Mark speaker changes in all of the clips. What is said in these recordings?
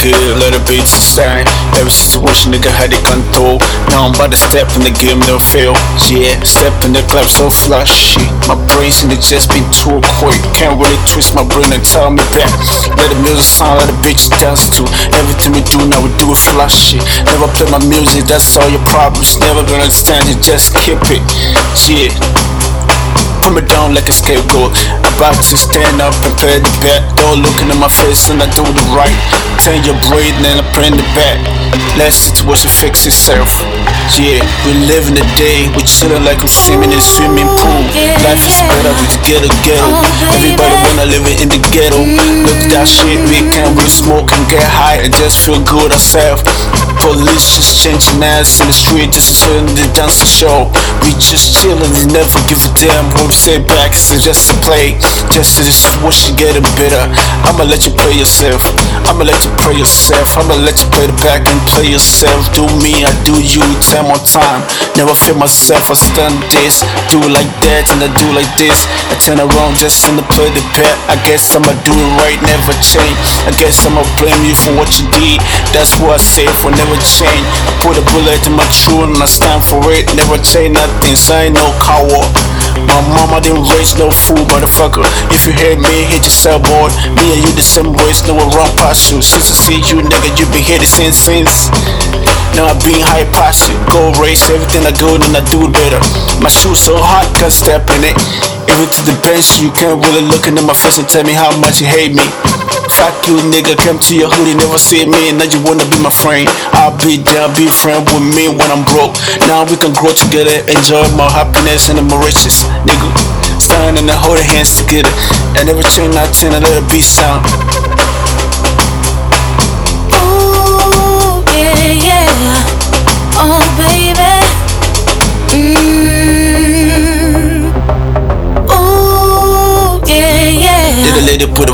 Speaker 1: good, let the beats shine. Every situation, nigga had it control. Now I'm about to step in the game, no fail. Yeah, step in the club so flashy. My brains in the chest been too quick. Can't really twist my brain and tell me back. Let the music sound, let the bitch dance to. Everything we do now, we do it flashy. Never play my music, that's all your problems. Never gonna understand it, just keep it. Yeah. Me down like a scapegoat. About to stand up and pay the bet. Don't looking in my face and I do the right. Turn your brain and I bring the back. Let situation fix itself. Yeah, we live in the day. We chillin' like I'm swimming in a swimming pool. Life is better with the ghetto ghetto. Oh, Everybody wanna live it in the ghetto. Look at that shit, we can we smoke and get high and just feel good ourselves. Police just changing ass in the street, just chillin' the dance show. We just chillin', we never give a damn what we say back. It's just a play, just to just wish you getting better. I'ma let you play yourself. I'ma let you play yourself. I'ma let you play the back and play yourself. Do me, I do you, time on time. Never feel myself, I stand this. Do it like that and I do like this. I turn around just in the play the bet. I guess I'ma do it right, never change. I guess I'ma blame you for what you did. That's what I say for never change. I put a bullet in my true and I stand for it. Never change nothing, so I ain't no coward. My mama didn't raise no fool, motherfucker. If you hear me, hit yourself, boy. Me and you the same ways, no one run past you. Since I see you, nigga, you been here the same since. Now I been high past it. Go race, everything I do, then I do it better. My shoes so hot, can't step in it. Even to the bench, you can't really look into my face and tell me how much you hate me. Fuck you, nigga, come to your hoodie, never see me, now you wanna be my friend. I'll be there, be friend with me when I'm broke. Now we can grow together, enjoy my happiness and my riches, nigga. Standing and holding hands together, and never change nothing, and let it be sound.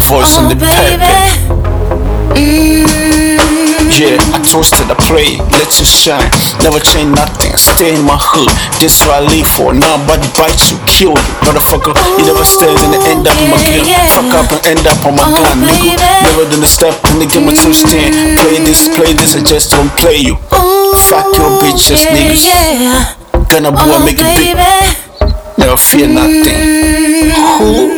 Speaker 1: Voice on
Speaker 2: Oh,
Speaker 1: the
Speaker 2: baby.
Speaker 1: paper.
Speaker 2: Mm.
Speaker 1: Yeah, I toast toasted, I pray, let you shine. Never change nothing, stay in my hood. This what I live for. Now I'm about to bite you, kill you, motherfucker. You never stand in the end up in my grill.
Speaker 2: yeah.
Speaker 1: Fuck up and end up on my
Speaker 2: Oh,
Speaker 1: gun, nigga. Never done a step in the game of two stand. Play this, play this, I just don't play you.
Speaker 2: Ooh,
Speaker 1: Fuck your bitches,
Speaker 2: yeah,
Speaker 1: niggas.
Speaker 2: Yeah.
Speaker 1: Gonna boy
Speaker 2: Oh,
Speaker 1: make it big, never fear nothing.
Speaker 2: Mm.
Speaker 1: Who?